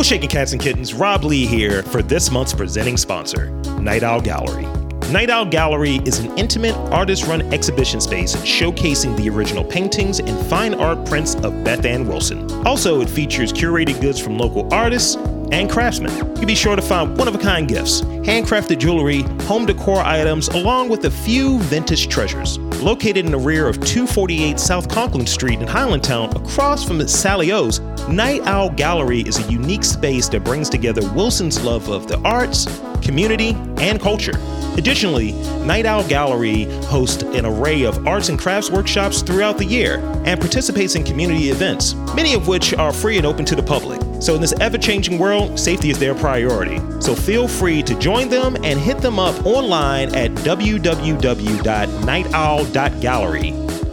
Well, shaking cats and kittens, Rob Lee here for this month's presenting sponsor, Night Owl Gallery. Night Owl Gallery is an intimate, artist run exhibition space showcasing the original paintings and fine art prints of Beth Ann Wilson. Also, it features curated goods from local artists and craftsmen. You'll be sure to find one of a kind gifts, handcrafted jewelry, home decor items, along with a few vintage treasures. Located in the rear of 248 South Conkling Street in Highlandtown, across from Sally O's, Night Owl Gallery is a unique space that brings together Wilson's love of the arts, community, and culture. Additionally, Night Owl Gallery hosts an array of arts and crafts workshops throughout the year and participates in community events, many of which are free and open to the public. So, in this ever changing world, safety is their priority. So, feel free to join them and hit them up online at www.nightowl.gallery.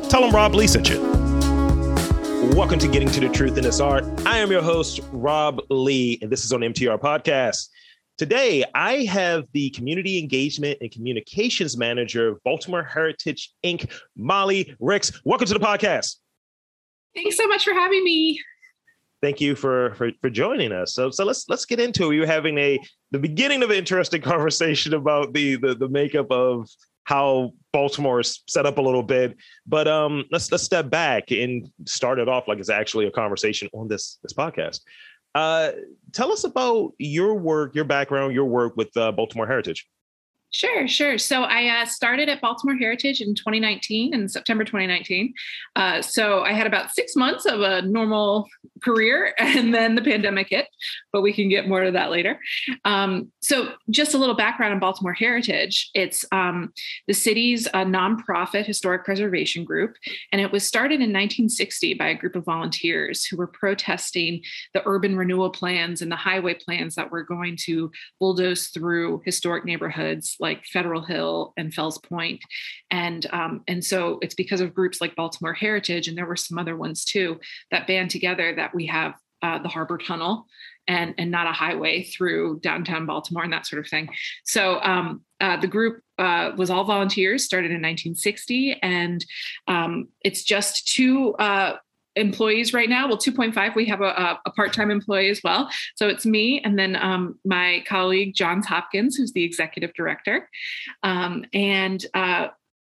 Tell them Rob Lee sent you. Welcome to Getting to the Truth in This Art. I am your host, Rob Lee, and this is on MTR Podcast. Today, I have the Community Engagement and Communications Manager of Baltimore Heritage Inc., Molly Ricks. Welcome to the podcast. Thanks so much for having me thank you for, for for joining us. So so let's let's get into it. We were having a the beginning of an interesting conversation about the the, the makeup of how Baltimore is set up a little bit. But um let's let's step back and start it off like it's actually a conversation on this this podcast. Uh, tell us about your work, your background, your work with uh, Baltimore Heritage. Sure, sure. So I uh, started at Baltimore Heritage in 2019, in September 2019. Uh, so I had about six months of a normal career, and then the pandemic hit. But we can get more to that later. Um, so just a little background on Baltimore Heritage: it's um, the city's a nonprofit historic preservation group, and it was started in 1960 by a group of volunteers who were protesting the urban renewal plans and the highway plans that were going to bulldoze through historic neighborhoods like Federal Hill and Fells Point. And, um, and so it's because of groups like Baltimore Heritage, and there were some other ones too, that band together that we have uh, the Harbor Tunnel and, and not a highway through downtown Baltimore and that sort of thing. So um, uh, the group uh, was all volunteers, started in 1960, and um, it's just two uh, employees right now. Well, 2.5, we have a, a part time employee as well. So it's me and then um, my colleague, Johns Hopkins, who's the executive director. Um, and uh,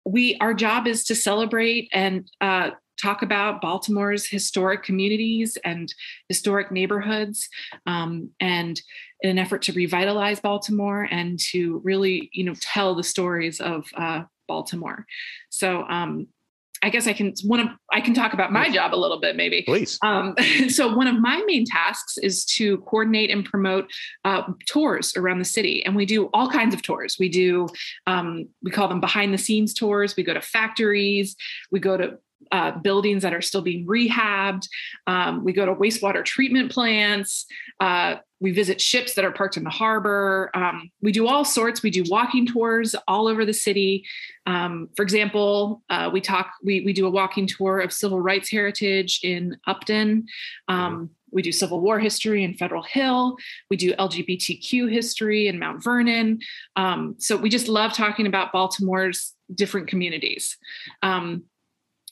we, our job is to celebrate and uh, talk about Baltimore's historic communities and historic neighborhoods, um, and in an effort to revitalize Baltimore and to really, you know, tell the stories of uh, Baltimore. So um, I guess I can one of I can talk about my job a little bit maybe. Please. Um, so one of my main tasks is to coordinate and promote uh, tours around the city, and we do all kinds of tours. We do um, we call them behind the scenes tours. We go to factories. We go to uh, buildings that are still being rehabbed. Um, we go to wastewater treatment plants. Uh, we visit ships that are parked in the harbor. Um, we do all sorts. We do walking tours all over the city. Um, for example, uh, we talk. We we do a walking tour of civil rights heritage in Upton. Um, we do Civil War history in Federal Hill. We do LGBTQ history in Mount Vernon. Um, so we just love talking about Baltimore's different communities. Um,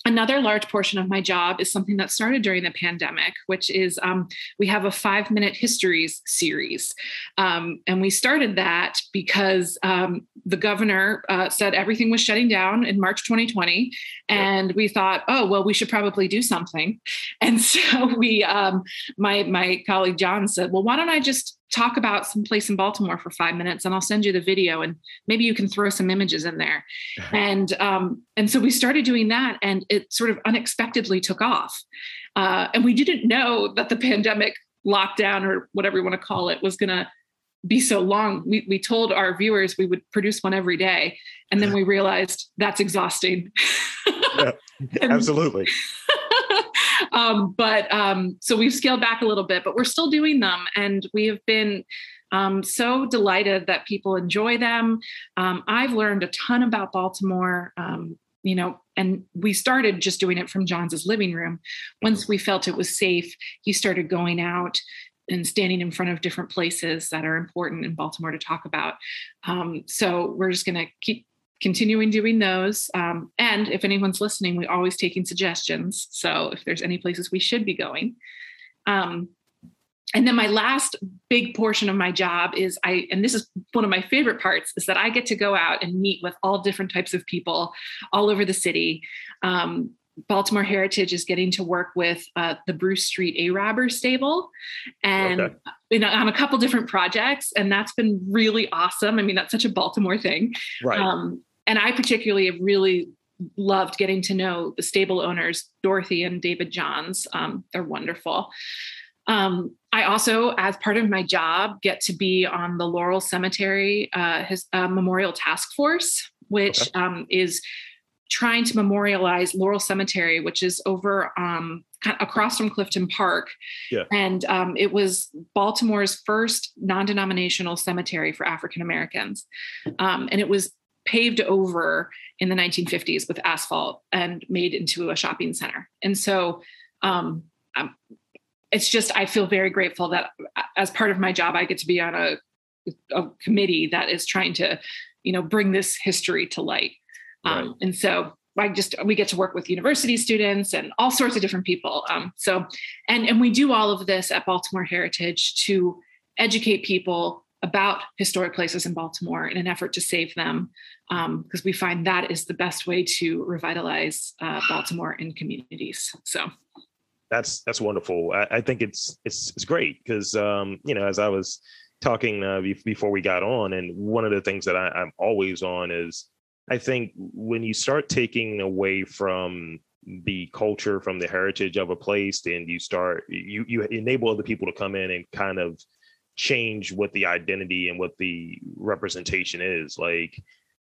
Another large portion of my job is something that started during the pandemic, which is um, we have a five minute histories series. Um, and we started that because um, the governor uh, said everything was shutting down in March 2020. And we thought, oh, well, we should probably do something. And so we, um, my, my colleague John said, well, why don't I just talk about some place in Baltimore for five minutes and I'll send you the video and maybe you can throw some images in there. and um, and so we started doing that and it sort of unexpectedly took off. Uh, and we didn't know that the pandemic lockdown or whatever you want to call it was going to be so long. We, we told our viewers we would produce one every day. And then we realized that's exhausting. yeah, absolutely. Um, but um, so we've scaled back a little bit, but we're still doing them. And we have been um, so delighted that people enjoy them. Um, I've learned a ton about Baltimore. Um, you know, and we started just doing it from John's living room. Once we felt it was safe, he started going out and standing in front of different places that are important in Baltimore to talk about. Um, so we're just going to keep continuing doing those. Um, and if anyone's listening, we're always taking suggestions. So if there's any places we should be going. Um, and then my last big portion of my job is I, and this is one of my favorite parts, is that I get to go out and meet with all different types of people all over the city. Um, Baltimore Heritage is getting to work with uh, the Bruce Street Arabber Stable, and okay. you know, on a couple different projects, and that's been really awesome. I mean, that's such a Baltimore thing, right? Um, and I particularly have really loved getting to know the stable owners, Dorothy and David Johns. Um, they're wonderful. Um, I also, as part of my job, get to be on the Laurel Cemetery uh, his, uh, Memorial Task Force, which okay. um, is trying to memorialize Laurel Cemetery, which is over um, across from Clifton Park. Yeah. And um, it was Baltimore's first non denominational cemetery for African Americans. Um, and it was paved over in the 1950s with asphalt and made into a shopping center. And so um, it's just I feel very grateful that as part of my job I get to be on a, a committee that is trying to you know bring this history to light. Um, right. Um, and so I just we get to work with university students and all sorts of different people. Um, so and and we do all of this at Baltimore Heritage to educate people about historic places in Baltimore in an effort to save them, because um, we find that is the best way to revitalize uh, Baltimore in communities. So that's that's wonderful. I, I think it's it's it's great because um, you know as I was talking uh, before we got on, and one of the things that I, I'm always on is I think when you start taking away from the culture from the heritage of a place then you start you you enable other people to come in and kind of change what the identity and what the representation is like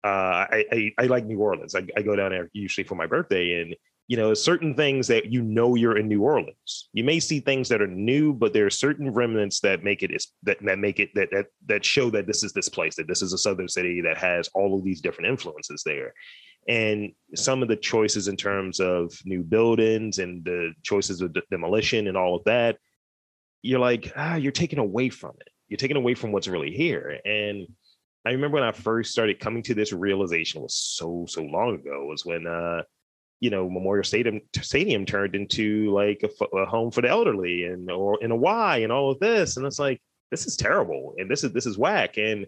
uh, I, I, I like New Orleans. I, I, go down there usually for my birthday, and you know, certain things that you know you're in New Orleans. You may see things that are new, but there are certain remnants that make it that that make it that that that show that this is this place, that this is a southern city that has all of these different influences there. And some of the choices in terms of new buildings and the choices of de- demolition and all of that, you're like, ah, you're taking away from it. You're taking away from what's really here. And I remember when I first started coming to this realization was so so long ago was when uh you know Memorial Stadium Stadium turned into like a, a, home for the elderly and or in a Y and all of this, and it's like this is terrible and this is this is whack. And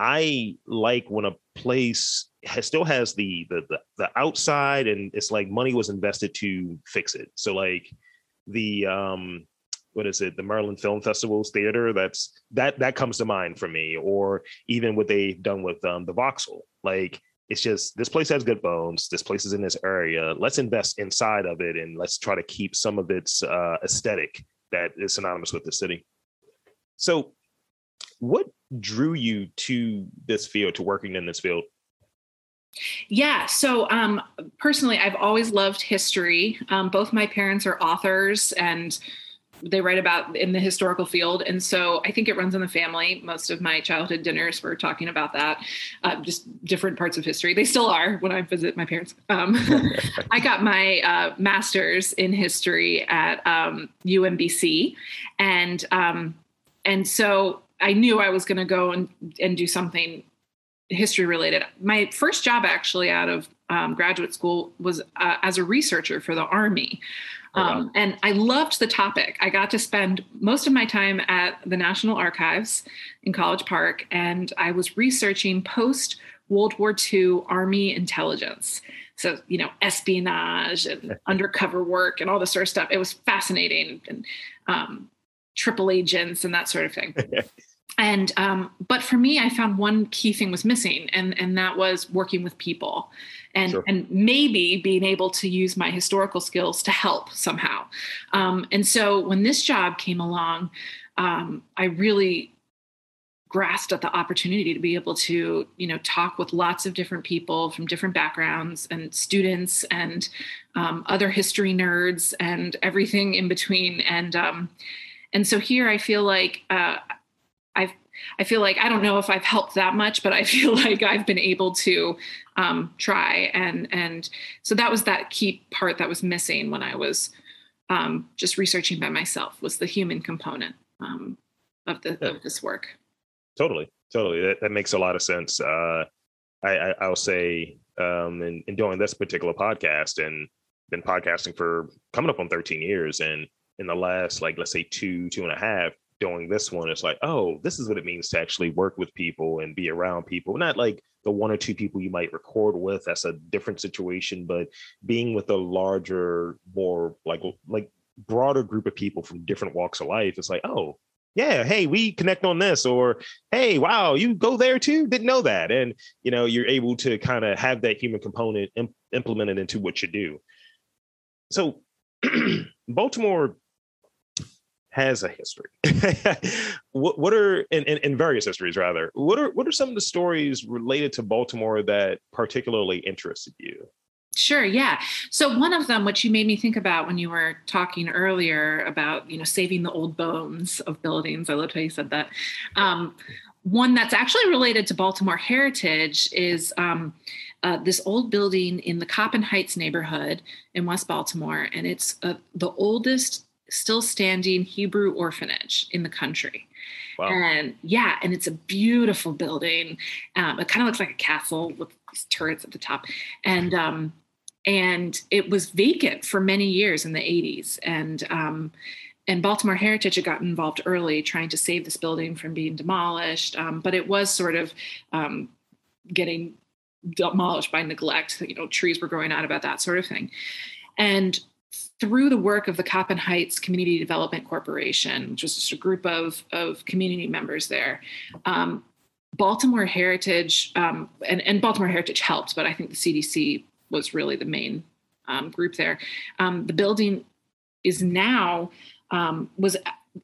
I like when a place has, still has the, the the the outside and it's like money was invested to fix it. So like the um what is it the Maryland Film Festival's theater that's that that comes to mind for me or even what they've done with um the Vauxhall like it's just this place has good bones. This place is in this area. Let's invest inside of it and let's try to keep some of its uh, aesthetic that is synonymous with the city. So, what drew you to this field, to working in this field? Yeah. So um, personally, I've always loved history. Um, both my parents are authors, and they write about in the historical field. And so i think it runs in the family. Most of my childhood dinners were talking about that uh, just different parts of history. They still are when i visit my parents. Um, i got my uh, master's in history at um, umbc and um, and so i knew i was going to go and, and do something history related. My first job actually out of um, graduate school was uh, as a researcher for the army um, and I loved the topic. I got to spend most of my time at the National Archives in College Park, and I was researching post World War II Army intelligence. So, you know, espionage and undercover work and all this sort of stuff. It was fascinating and um, triple agents and that sort of thing. and um, but for me i found one key thing was missing and and that was working with people and sure. and maybe being able to use my historical skills to help somehow um, and so when this job came along um, i really grasped at the opportunity to be able to you know talk with lots of different people from different backgrounds and students and um, other history nerds and everything in between and um, and so here i feel like uh, I've I feel like I don't know if I've helped that much, but I feel like I've been able to um, try and and so that was that key part that was missing when I was um, just researching by myself was the human component um, of the yeah. of this work. Totally, totally. That, that makes a lot of sense. Uh, I, I will say um, in, in doing this particular podcast and been podcasting for coming up on 13 years and in the last like let's say two two and a half doing this one it's like oh this is what it means to actually work with people and be around people. Not like the one or two people you might record with that's a different situation but being with a larger more like like broader group of people from different walks of life it's like oh yeah hey we connect on this or hey wow you go there too? Didn't know that. And you know you're able to kind of have that human component imp- implemented into what you do. So baltimore has a history. what, what are in, in, in, various histories rather? What are what are some of the stories related to Baltimore that particularly interested you? Sure, yeah. So one of them, which you made me think about when you were talking earlier about, you know, saving the old bones of buildings. I loved how you said that. Um, one that's actually related to Baltimore heritage is um, uh, this old building in the Coppin Heights neighborhood in West Baltimore, and it's uh, the oldest still standing Hebrew orphanage in the country. Wow. And yeah, and it's a beautiful building. Um, it kind of looks like a castle with these turrets at the top. And um, and it was vacant for many years in the 80s. And um, and Baltimore Heritage had gotten involved early, trying to save this building from being demolished. Um, but it was sort of um, getting demolished by neglect. You know, trees were growing out about that sort of thing. And through the work of the Coppin Heights Community Development Corporation, which was just a group of, of community members there, um, Baltimore Heritage, um, and, and, Baltimore Heritage helped, but I think the CDC was really the main um, group there. Um, the building is now, um, was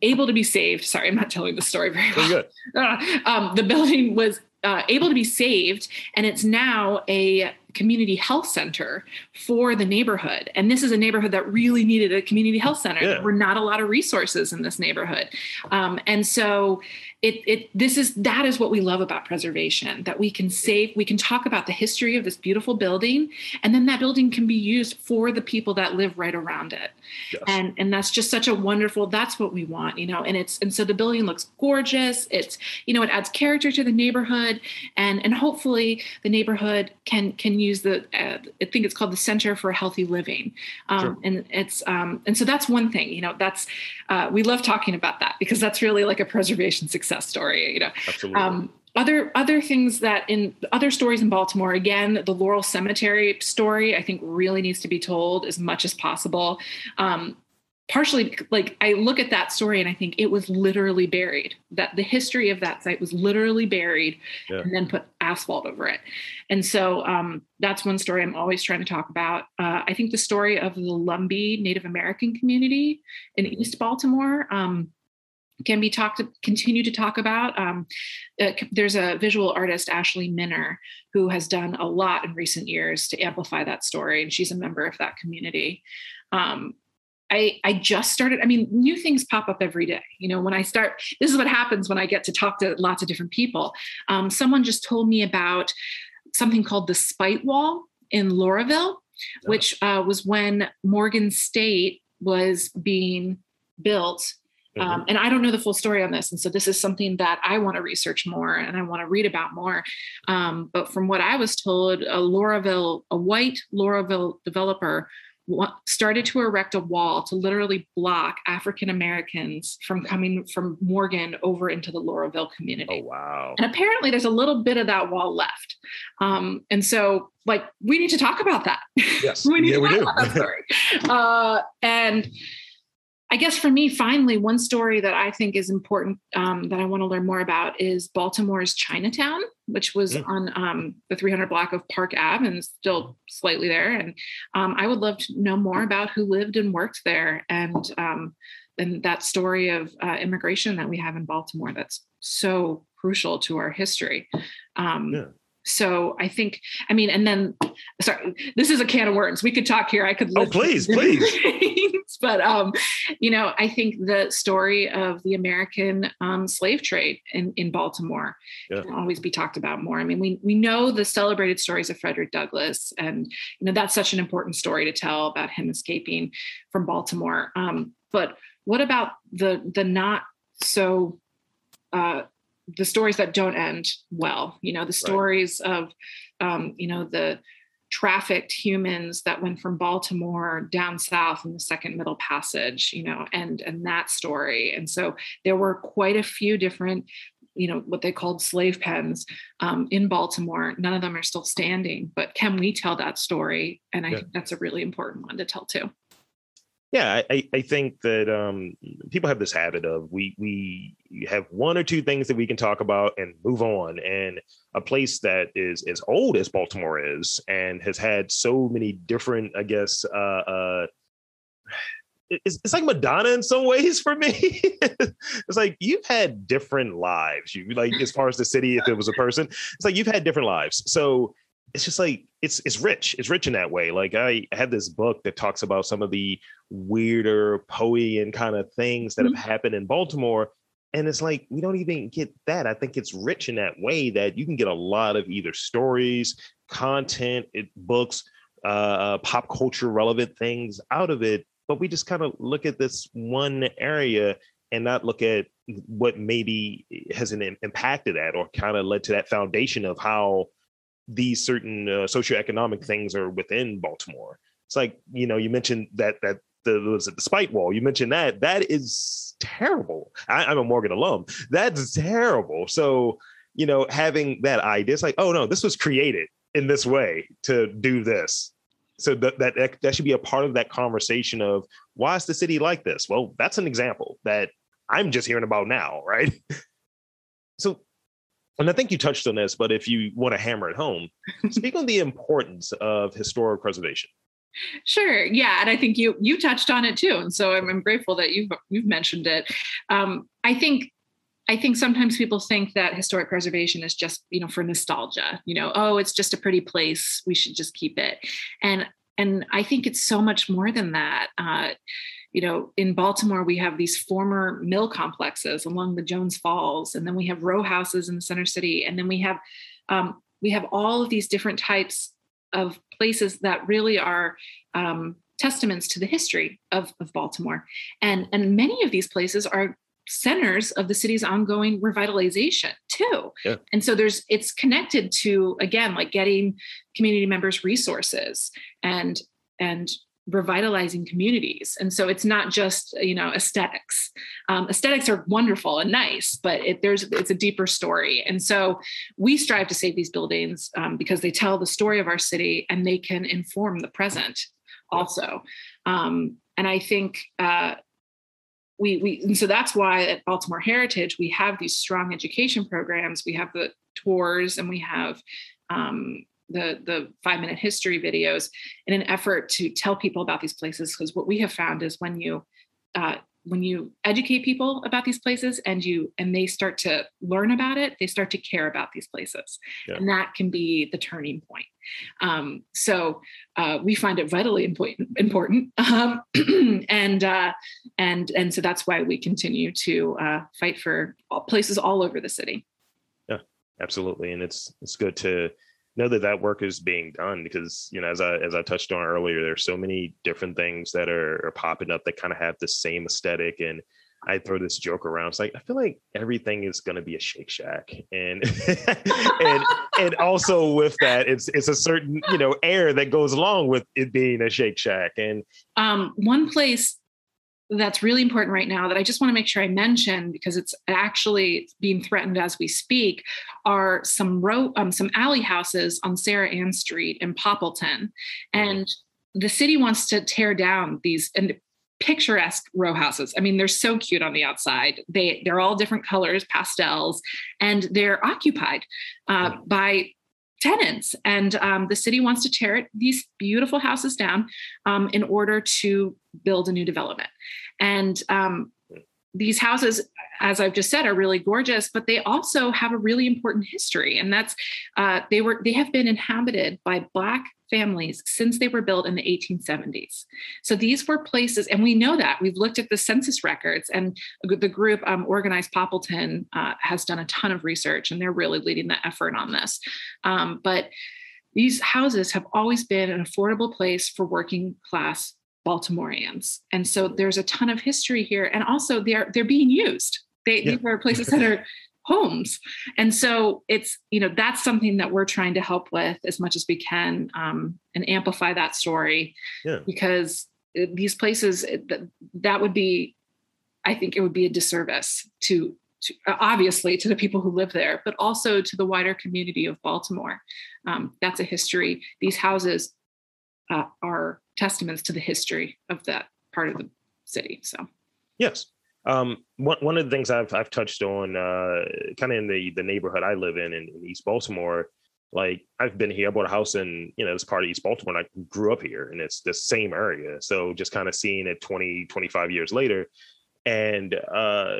able to be saved. Sorry, I'm not telling the story very well. Good. Uh, the building was uh, able to be saved, and it's now a community health center for the neighborhood. And this is a neighborhood that really needed a community health center. Yeah. There were not a lot of resources in this neighborhood. Um, and so it, it this is that is what we love about preservation that we can save we can talk about the history of this beautiful building and then that building can be used for the people that live right around it yes. and and that's just such a wonderful that's what we want you know and it's and so the building looks gorgeous it's you know it adds character to the neighborhood and and hopefully the neighborhood can can use the uh, i think it's called the center for healthy living um, sure. and it's um, and so that's one thing you know that's uh, we love talking about that because that's really like a preservation success story. You know, absolutely. Um, other other things that in other stories in Baltimore, again, the Laurel Cemetery story, I think really needs to be told as much as possible. Um, partially like I look at that story and I think it was literally buried. That the history of that site was literally buried yeah. and then put asphalt over it. And so um, that's one story I'm always trying to talk about. Uh, I think the story of the Lumbee Native American community in mm-hmm. East Baltimore. Um, can be talked continue to talk about um, uh, there's a visual artist ashley minner who has done a lot in recent years to amplify that story and she's a member of that community um, I, I just started. I mean, new things pop up every day. You know, when I start, this is what happens when I get to talk to lots of different people. Um, someone just told me about something called the Spite Wall in Lauraville, which uh, was when Morgan State was being built. Mm-hmm. Um, and I don't know the full story on this. And so this is something that I want to research more and I want to read about more. Um, but from what I was told, a Lauraville, a white Lauraville developer started to erect a wall to literally block African Americans from coming from Morgan over into the Lauraville community. Oh, wow. And apparently there's a little bit of that wall left. Um, and so, like, we need to talk about that. Yes. we need yeah, to talk do. about that story. uh, and I guess for me, finally, one story that I think is important um, that I want to learn more about is Baltimore's Chinatown, which was mm. on um, the 300 block of Park Ave and still slightly there. And um, I would love to know more about who lived and worked there and um, and that story of uh, immigration that we have in Baltimore. That's so crucial to our history. Um, yeah so I think, I mean, and then, sorry, this is a can of worms. We could talk here. I could. Oh, please, please. but um, you know, I think the story of the American um, slave trade in in Baltimore yeah. can always be talked about more. I mean, we we know the celebrated stories of Frederick Douglass, and you know that's such an important story to tell about him escaping from Baltimore. Um, but what about the the not so uh, the stories that don't end well you know the stories right. of um, you know the trafficked humans that went from Baltimore down south in the Second Middle Passage, you know, and and that story. And so there were quite a few different you know what they called slave pens um, in baltimore none of them are still standing but can we tell that story and i yeah. think that's a really important one to tell too yeah i, I think that um, people have this habit of we we have one or two things that we can talk about and move on and a place that is as old as baltimore is and has had so many different i guess uh, uh, it's, it's like Madonna in some ways for me. it's like you've had different lives. You like as far as the city, if it was a person, it's like you've had different lives. So it's just like it's it's rich. It's rich in that way. Like I had this book that talks about some of the weirder poey and kind of things that mm-hmm. have happened in Baltimore. And it's like we don't even get that. I think it's rich in that way that you can get a lot of either stories, content, it, books, uh, pop culture relevant things out of it but we just kind of look at this one area and not look at what maybe has an impacted that or kind of led to that foundation of how these certain uh, socioeconomic things are within Baltimore. It's like you know you mentioned that that the was it the spite wall you mentioned that that is terrible. I, am a Morgan alum. That's terrible. So you know having that idea, it's like oh no, this was created in this way to do this so that, that that should be a part of that conversation of why is the city like this well that's an example that i'm just hearing about now right so and i think you touched on this but if you want to hammer it home speak on the importance of historic preservation Sure. Yeah, and I think you you touched on it too, and so I'm, I'm grateful that you've you've mentioned it. Um, I think I think sometimes people think that historic preservation is just, you know, for nostalgia, you know, oh, it's just a pretty place. We should just keep it. And and I think it's so much more than that. Uh, you know, in Baltimore, we have these former mill complexes along the Jones Falls, and then we have row houses in the center city, and then we have um, we have all of these different types of places that really are um, testaments to the history of, of Baltimore, and and many of these places are centers of the city's ongoing revitalization too yeah. and so there's it's connected to again like getting community members resources and and revitalizing communities. And so it's not just you know aesthetics. Um, aesthetics are wonderful and nice but it, there's it's a deeper story. And so we strive to save these buildings um, because they tell the story of our city and they can inform the present also. Um, and i think uh, we, we and so that's why at Baltimore Heritage we have these strong education programs. We have the tours and we have um, the the five minute history videos in an effort to tell people about these places. Because what we have found is when you uh, when you educate people about these places and you and they start to learn about it they start to care about these places yeah. and that can be the turning point um, so uh, we find it vitally important important um, and uh, and and so that's why we continue to uh, fight for places all over the city yeah absolutely and it's it's good to know that that work is being done because you know as i as i touched on earlier there's so many different things that are, are popping up that kind of have the same aesthetic and I throw this joke around. It's like I feel like everything is going to be a Shake Shack, and and and also with that, it's it's a certain you know air that goes along with it being a Shake Shack. And um, one place that's really important right now that I just want to make sure I mention because it's actually being threatened as we speak are some row um, some alley houses on Sarah Ann Street in Poppleton, and the city wants to tear down these and picturesque row houses. I mean, they're so cute on the outside. They they're all different colors, pastels, and they're occupied uh, by tenants. And um, the city wants to tear these beautiful houses down um, in order to build a new development. And um, these houses, as I've just said, are really gorgeous, but they also have a really important history, and that's uh, they were they have been inhabited by Black families since they were built in the 1870s. So these were places, and we know that we've looked at the census records, and the group um, Organized Poppleton uh, has done a ton of research, and they're really leading the effort on this. Um, but these houses have always been an affordable place for working class Baltimoreans. And so there's a ton of history here. And also they're they're being used. They, yeah. These are places that are homes. And so it's you know that's something that we're trying to help with as much as we can um, and amplify that story yeah. because these places that, that would be i think it would be a disservice to, to obviously to the people who live there but also to the wider community of baltimore. Um, that's a history. These houses uh, are testaments to the history of that part of the city so. Yes um, one one of the things I've I've touched on, uh, kind of in the the neighborhood I live in, in in East Baltimore, like I've been here. I bought a house in you know this part of East Baltimore, and I grew up here, and it's the same area. So just kind of seeing it 20, 25 years later, and uh,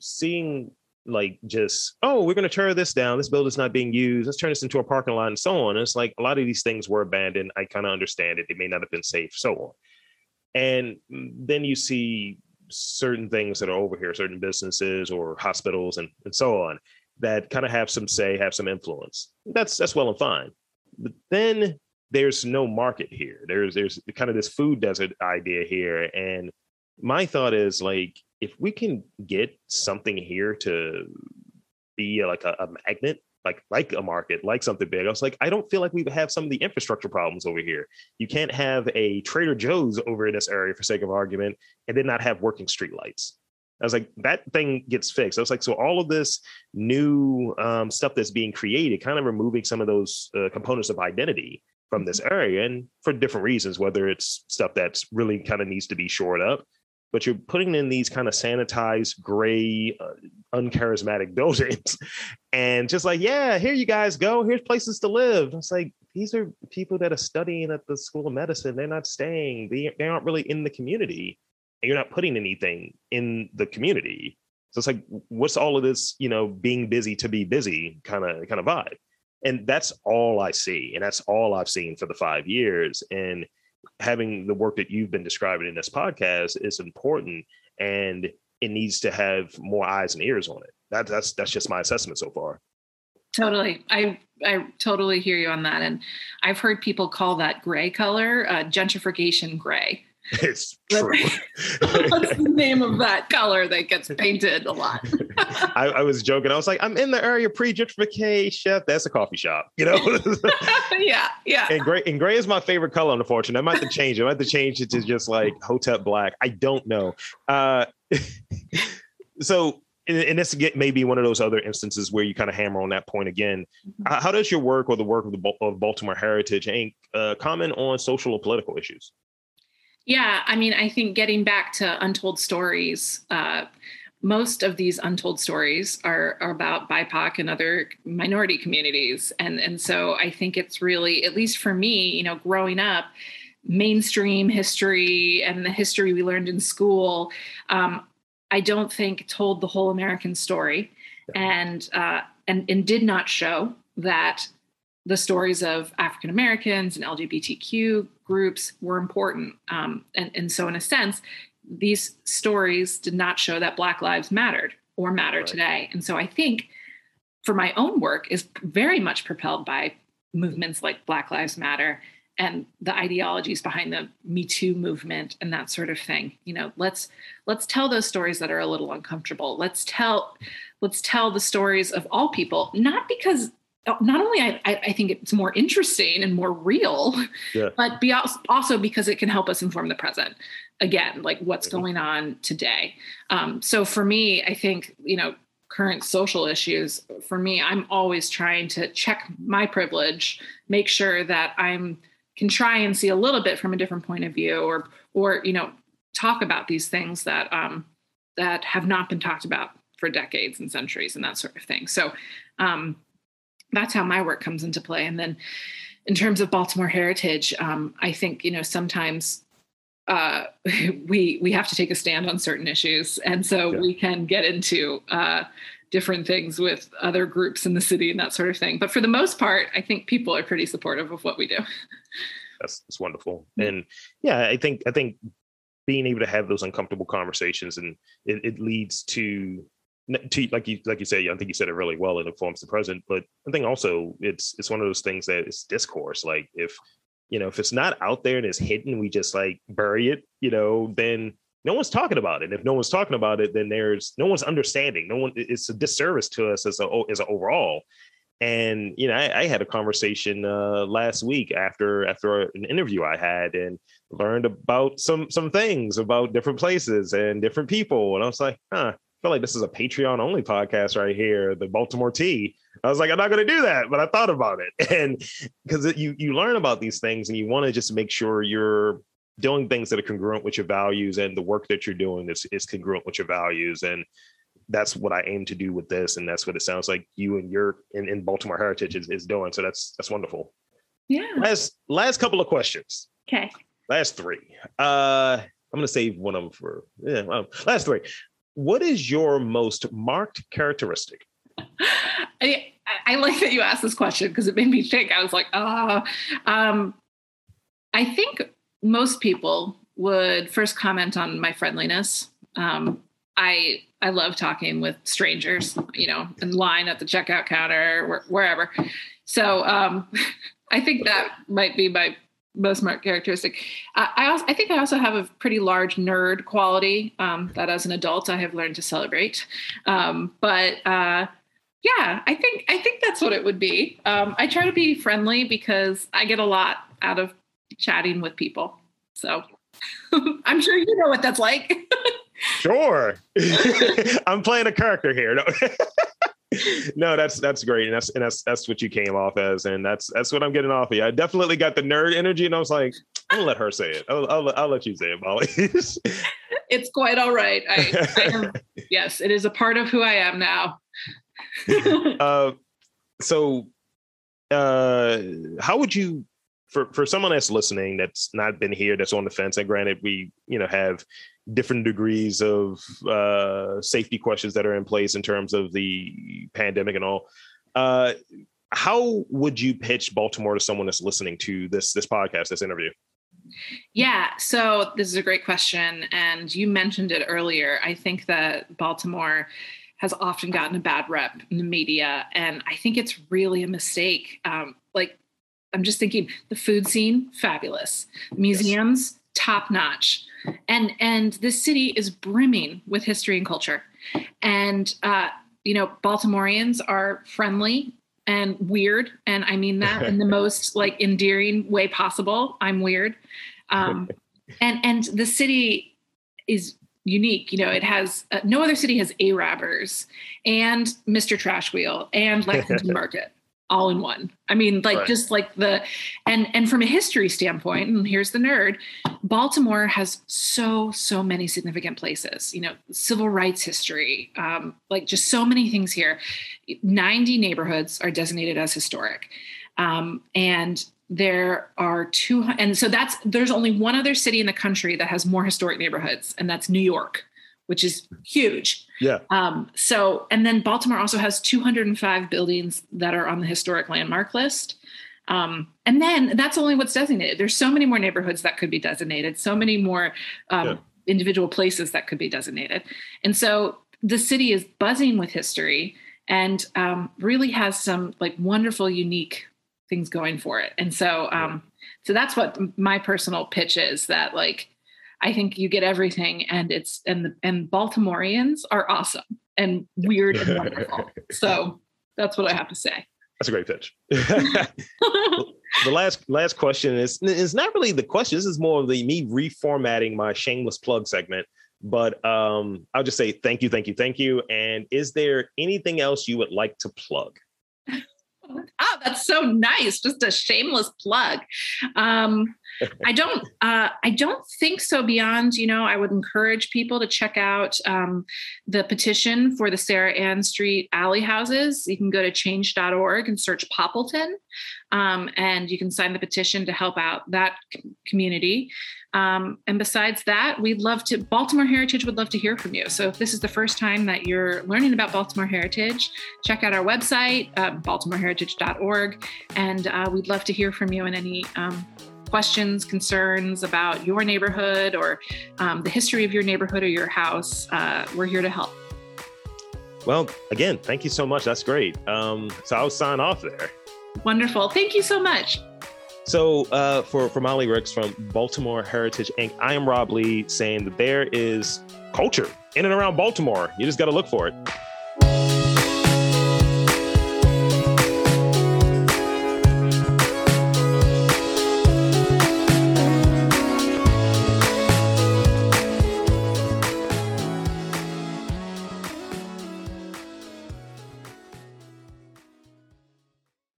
seeing like just oh we're going to tear this down this building's not being used let's turn this into a parking lot and so on and it's like a lot of these things were abandoned i kind of understand it they may not have been safe so on and then you see certain things that are over here, certain businesses or hospitals and, and so on, that kind of have some say, have some influence. That's that's well and fine. But then there's no market here. There's there's kind of this food desert idea here. And my thought is like if we can get something here to be like a, a magnet like like a market, like something big. I was like, I don't feel like we have some of the infrastructure problems over here. You can't have a Trader Joe's over in this area for sake of argument, and then not have working streetlights. I was like, that thing gets fixed. I was like, so all of this new um, stuff that's being created, kind of removing some of those uh, components of identity from this mm-hmm. area, and for different reasons, whether it's stuff that's really kind of needs to be shored up, but you're putting in these kind of sanitized, gray, uh, uncharismatic buildings, and just like, yeah, here you guys go. Here's places to live. It's like these are people that are studying at the School of Medicine. They're not staying. They they aren't really in the community, and you're not putting anything in the community. So it's like, what's all of this, you know, being busy to be busy kind of kind of vibe? And that's all I see, and that's all I've seen for the five years. And having the work that you've been describing in this podcast is important and it needs to have more eyes and ears on it. That, that's that's just my assessment so far. Totally. I I totally hear you on that. And I've heard people call that gray color uh, gentrification gray. It's true. What's the name of that color that gets painted a lot? I, I, was joking. I was like, I'm in the area pre-gentrification. Chef. That's a coffee shop, you know? yeah, yeah. And gray and gray is my favorite color, unfortunately. I might have to change it. I might have to change it to just like Hotep black. I don't know. Uh, so and this may be one of those other instances where you kind of hammer on that point again. Mm-hmm. How does your work or the work of the of Baltimore Heritage Inc. Uh, comment on social or political issues? Yeah, I mean, I think getting back to untold stories, uh, most of these untold stories are, are, about BIPOC and other minority communities, and and so I think it's really, at least for me, you know, growing up, mainstream history and the history we learned in school, um, I don't think told the whole American story, and uh, and and did not show that the stories of African Americans and LGBTQ groups were important. Um, and, and so, in a sense, these stories did not show that Black lives mattered or matter right. today. And so, I think for my own work is very much propelled by movements like Black Lives Matter and the ideologies behind the Me Too movement and that sort of thing. You know, let's let's tell those stories that are a little uncomfortable. Let's tell let's tell the stories of all people, not because not only I, I think it's more interesting and more real, yeah. but be also because it can help us inform the present. Again, like what's mm-hmm. going on today. Um, so for me, I think you know current social issues. For me, I'm always trying to check my privilege, make sure that I'm can try and see a little bit from a different point of view, or or you know talk about these things that um, that have not been talked about for decades and centuries and that sort of thing. So. Um, that's how my work comes into play. And then in terms of Baltimore heritage, um, I think, you know, sometimes uh, we we have to take a stand on certain issues. And so yeah. we can get into uh, different things with other groups in the city and that sort of thing. But for the most part, I think people are pretty supportive of what we do. That's, that's wonderful. And yeah, I think I think being able to have those uncomfortable conversations and it, it leads to to, like you like you say, I think you said it really well. It informs the present, but I think also it's it's one of those things that it's discourse. Like if you know if it's not out there and it's hidden, we just like bury it. You know, then no one's talking about it. And if no one's talking about it, then there's no one's understanding. No one. It's a disservice to us as a as an overall. And you know, I, I had a conversation uh, last week after after an interview I had, and learned about some some things about different places and different people. And I was like, huh, feel like this is a Patreon only podcast right here, the Baltimore Tea. I was like, I'm not going to do that, but I thought about it, and because you you learn about these things, and you want to just make sure you're doing things that are congruent with your values, and the work that you're doing is is congruent with your values, and that's what I aim to do with this, and that's what it sounds like you and your in, in Baltimore Heritage is, is doing. So that's that's wonderful. Yeah. Last last couple of questions. Okay. Last three. Uh, I'm gonna save one of them for yeah. Well, last three. What is your most marked characteristic? I, I like that you asked this question because it made me think. I was like, ah, uh, um, I think most people would first comment on my friendliness. Um, I I love talking with strangers, you know, in line at the checkout counter, wherever. So um, I think that might be my most marked characteristic. Uh, I also I think I also have a pretty large nerd quality um, that as an adult I have learned to celebrate. Um, but uh, yeah, I think I think that's what it would be. Um, I try to be friendly because I get a lot out of chatting with people. So I'm sure you know what that's like. sure. I'm playing a character here. No. No, that's that's great, and that's and that's that's what you came off as, and that's that's what I'm getting off of you. I definitely got the nerd energy, and I was like, I'll let her say it. I'll I'll, I'll let you say it, Molly. it's quite all right. I, I am, yes, it is a part of who I am now. uh, so, uh, how would you for for someone that's listening that's not been here that's on the fence and granted we you know have different degrees of uh, safety questions that are in place in terms of the pandemic and all uh, how would you pitch baltimore to someone that's listening to this this podcast this interview yeah, so this is a great question. And you mentioned it earlier. I think that Baltimore has often gotten a bad rep in the media. And I think it's really a mistake. Um, like I'm just thinking the food scene, fabulous. Museums. Top notch. And and this city is brimming with history and culture. And uh, you know, Baltimoreans are friendly and weird. And I mean that in the most like endearing way possible. I'm weird. Um, and and the city is unique. You know, it has uh, no other city has a Arabbers and Mr. Trash Wheel and Lexington Market all in one. I mean, like right. just like the and and from a history standpoint, and here's the nerd, Baltimore has so so many significant places. You know, civil rights history, um, like just so many things here. Ninety neighborhoods are designated as historic, um, and there are two. And so that's there's only one other city in the country that has more historic neighborhoods, and that's New York which is huge. Yeah. Um, so, and then Baltimore also has 205 buildings that are on the historic landmark list. Um, and then that's only what's designated. There's so many more neighborhoods that could be designated, so many more um, yeah. individual places that could be designated. And so the city is buzzing with history and um, really has some like wonderful, unique things going for it. And so, um, so that's what my personal pitch is that like I think you get everything, and it's and the, and Baltimoreans are awesome and weird and wonderful. so that's what I have to say. That's a great pitch. the last last question is is not really the question. This is more of the me reformatting my shameless plug segment. But um, I'll just say thank you, thank you, thank you. And is there anything else you would like to plug? Oh, that's so nice. Just a shameless plug. Um, I don't uh, I don't think so beyond, you know, I would encourage people to check out um, the petition for the Sarah Ann Street alley houses. You can go to change.org and search Poppleton. Um, and you can sign the petition to help out that community. Um, and besides that, we'd love to, Baltimore Heritage would love to hear from you. So if this is the first time that you're learning about Baltimore Heritage, check out our website, uh, baltimoreheritage.org, and uh, we'd love to hear from you in any um, questions, concerns about your neighborhood or um, the history of your neighborhood or your house. Uh, we're here to help. Well, again, thank you so much. That's great. Um, so I'll sign off there. Wonderful. Thank you so much. So uh, for for Molly Ricks from Baltimore Heritage Inc., I am Rob Lee saying that there is culture in and around Baltimore. You just got to look for it.